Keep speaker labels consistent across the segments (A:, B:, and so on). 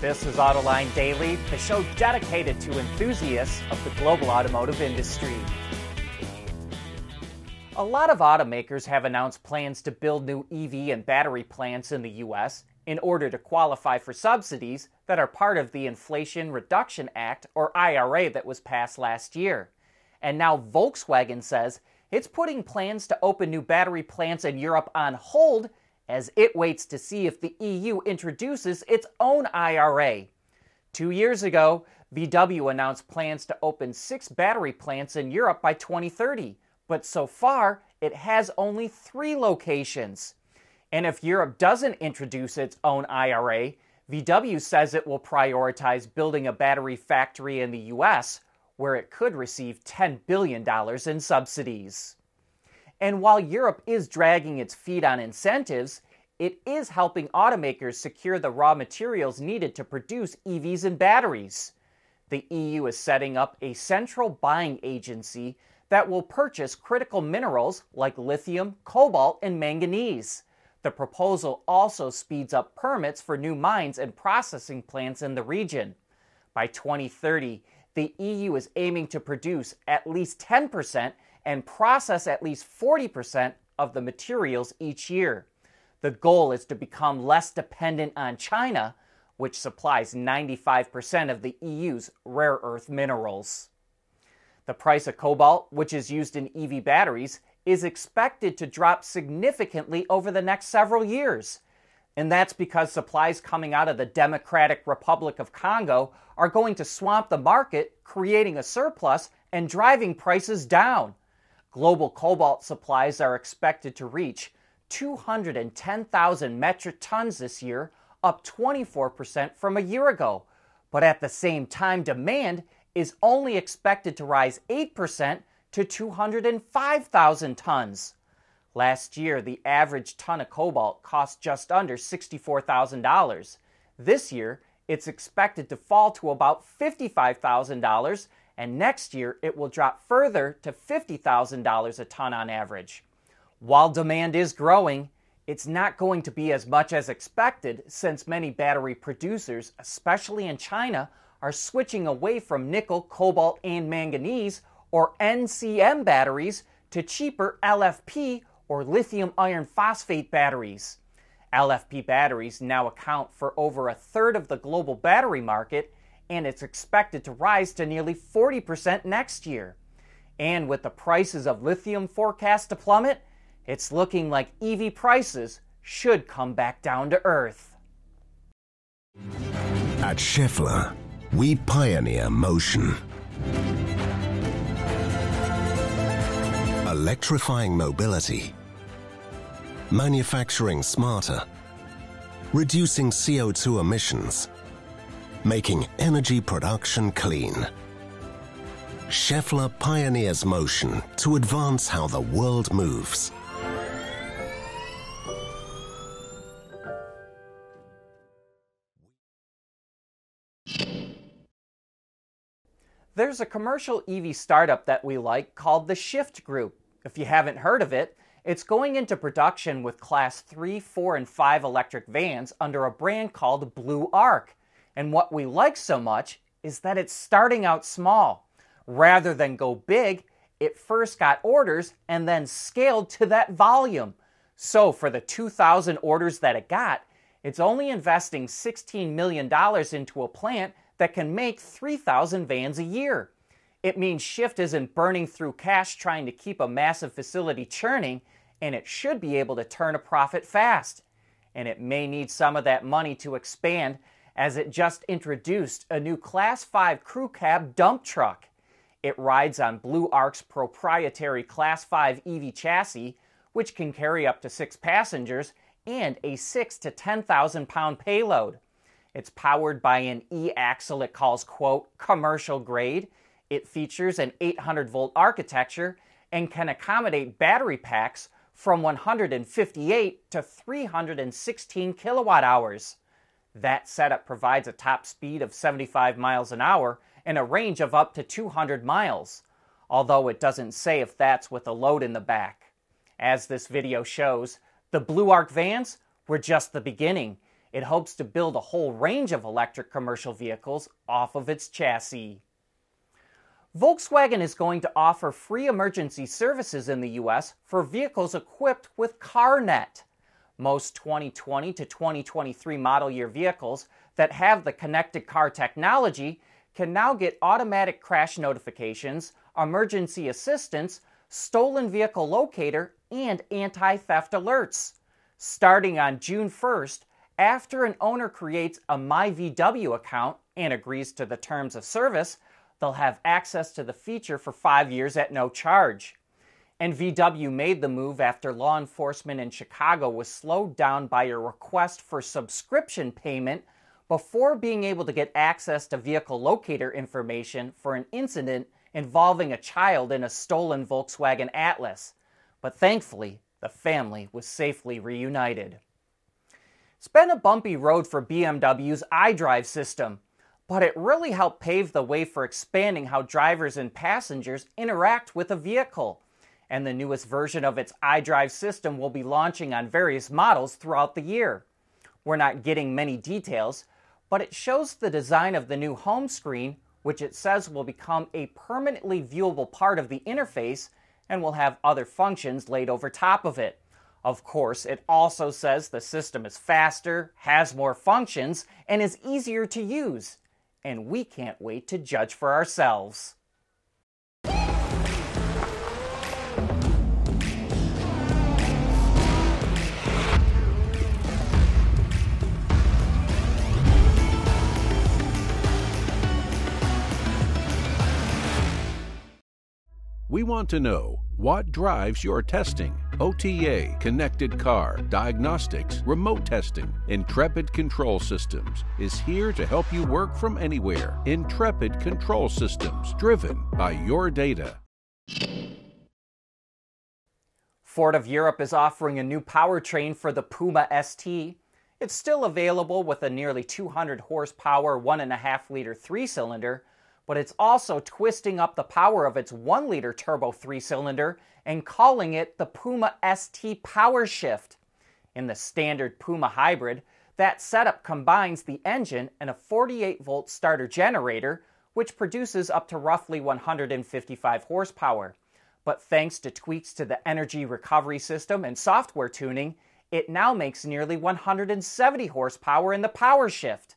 A: This is Autoline Daily, the show dedicated to enthusiasts of the global automotive industry. A lot of automakers have announced plans to build new EV and battery plants in the U.S. in order to qualify for subsidies that are part of the Inflation Reduction Act, or IRA, that was passed last year. And now Volkswagen says it's putting plans to open new battery plants in Europe on hold as it waits to see if the EU introduces its own IRA. Two years ago, VW announced plans to open six battery plants in Europe by 2030, but so far it has only three locations. And if Europe doesn't introduce its own IRA, VW says it will prioritize building a battery factory in the US, where it could receive $10 billion in subsidies. And while Europe is dragging its feet on incentives, it is helping automakers secure the raw materials needed to produce EVs and batteries. The EU is setting up a central buying agency that will purchase critical minerals like lithium, cobalt, and manganese. The proposal also speeds up permits for new mines and processing plants in the region. By 2030, the EU is aiming to produce at least 10% and process at least 40% of the materials each year. The goal is to become less dependent on China, which supplies 95% of the EU's rare earth minerals. The price of cobalt, which is used in EV batteries, is expected to drop significantly over the next several years. And that's because supplies coming out of the Democratic Republic of Congo are going to swamp the market, creating a surplus and driving prices down. Global cobalt supplies are expected to reach 210,000 metric tons this year, up 24% from a year ago. But at the same time, demand is only expected to rise 8% to 205,000 tons. Last year, the average ton of cobalt cost just under $64,000. This year, it's expected to fall to about $55,000 and next year it will drop further to $50,000 a ton on average. While demand is growing, it's not going to be as much as expected since many battery producers, especially in China, are switching away from nickel, cobalt, and manganese, or NCM batteries, to cheaper LFP or lithium iron phosphate batteries. LFP batteries now account for over a third of the global battery market and it's expected to rise to nearly 40% next year. And with the prices of lithium forecast to plummet, it's looking like EV prices should come back down to earth.
B: At Schaeffler, we pioneer motion. Electrifying mobility, manufacturing smarter, reducing CO2 emissions making energy production clean. Schaeffler pioneers motion to advance how the world moves.
A: There's a commercial EV startup that we like called the Shyft Group. If you haven't heard of it, it's going into production with Class 3, 4, and 5 electric vans under a brand called Blue Arc. And what we like so much is that it's starting out small. Rather than go big, it first got orders and then scaled to that volume. So for the 2,000 orders that it got, it's only investing $16 million into a plant that can make 3,000 vans a year. It means Shyft isn't burning through cash trying to keep a massive facility churning, and it should be able to turn a profit fast. And it may need some of that money to expand as it just introduced a new Class 5 crew cab dump truck. It rides on Blue Arc's proprietary Class 5 EV chassis, which can carry up to six passengers and a 6 to 10,000 pound payload. It's powered by an e axle it calls, quote, commercial grade. It features an 800 volt architecture and can accommodate battery packs from 158 to 316 kilowatt hours. That setup provides a top speed of 75 miles an hour and a range of up to 200 miles, although it doesn't say if that's with a load in the back. As this video shows, the Blue Arc vans were just the beginning, It hopes to build a whole range of electric commercial vehicles off of its chassis. Volkswagen is going to offer free emergency services in the US for vehicles equipped with CarNet. Most 2020 to 2023 model year vehicles that have the connected car technology can now get automatic crash notifications, emergency assistance, stolen vehicle locator, and anti theft alerts. Starting on June 1st, after an owner creates a MyVW account and agrees to the terms of service, they'll have access to the feature for five years at no charge. And VW made the move after law enforcement in Chicago was slowed down by a request for subscription payment before being able to get access to vehicle locator information for an incident involving a child in a stolen Volkswagen Atlas. But thankfully, the family was safely reunited. It's been a bumpy road for BMW's iDrive system, but it really helped pave the way for expanding how drivers and passengers interact with a vehicle. And the newest version of its iDrive system will be launching on various models throughout the year. We're not getting many details, but it shows the design of the new home screen, which it says will become a permanently viewable part of the interface and will have other functions laid over top of it. Of course, it also says the system is faster, has more functions, and is easier to use. And we can't wait to judge for ourselves.
C: We want to know what drives your testing. OTA, connected car, diagnostics, remote testing. Intrepid Control Systems is here to help you work from anywhere. Intrepid Control Systems, driven by your data.
A: Ford of Europe is offering a new powertrain for the Puma ST. It's still available with a nearly 200 horsepower, 1.5 liter three cylinder but it's also twisting up the power of its 1 liter turbo 3 cylinder and calling it the Puma ST Power Shift. In the standard Puma hybrid, that setup combines the engine and a 48 volt starter generator, which produces up to roughly 155 horsepower. But thanks to tweaks to the energy recovery system and software tuning, it now makes nearly 170 horsepower in the power shift.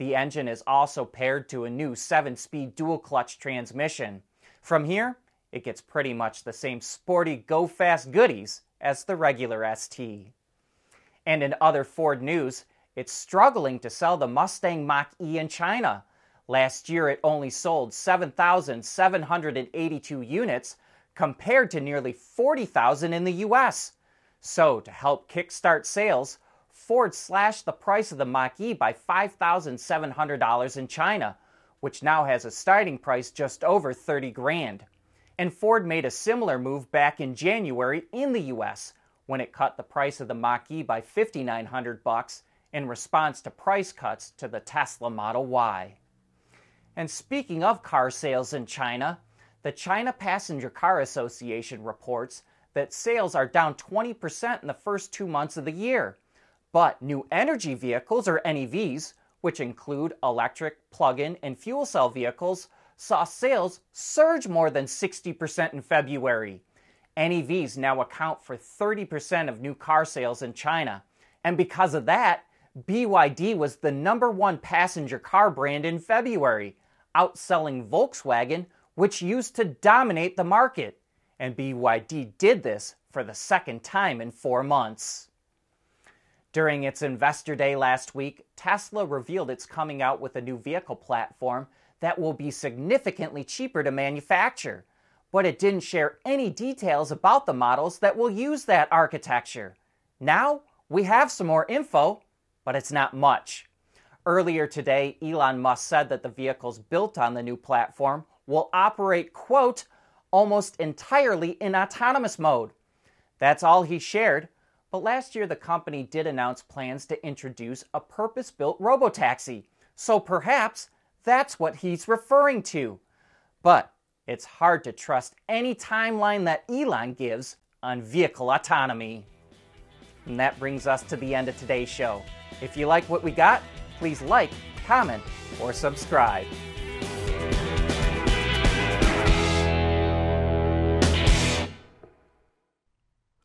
A: The engine is also paired to a new 7 speed dual clutch transmission. From here, it gets pretty much the same sporty go fast goodies as the regular ST. And in other Ford news, it's struggling to sell the Mustang Mach E in China. Last year, it only sold 7,782 units compared to nearly 40,000 in the US. So, to help kickstart sales, Ford slashed the price of the Mach-E by $5,700 in China, which now has a starting price just over 30 grand. And Ford made a similar move back in January in the US when it cut the price of the Mach-E by 5900 bucks in response to price cuts to the Tesla Model Y. And speaking of car sales in China, the China Passenger Car Association reports that sales are down 20% in the first 2 months of the year but new energy vehicles, or NEVs, which include electric, plug in, and fuel cell vehicles, saw sales surge more than 60% in February. NEVs now account for 30% of new car sales in China. And because of that, BYD was the number one passenger car brand in February, outselling Volkswagen, which used to dominate the market. And BYD did this for the second time in four months. During its investor day last week, Tesla revealed it's coming out with a new vehicle platform that will be significantly cheaper to manufacture. But it didn't share any details about the models that will use that architecture. Now, we have some more info, but it's not much. Earlier today, Elon Musk said that the vehicles built on the new platform will operate, quote, almost entirely in autonomous mode. That's all he shared, but last year, the company did announce plans to introduce a purpose built robotaxi. So perhaps that's what he's referring to. But it's hard to trust any timeline that Elon gives on vehicle autonomy. And that brings us to the end of today's show. If you like what we got, please like, comment, or subscribe.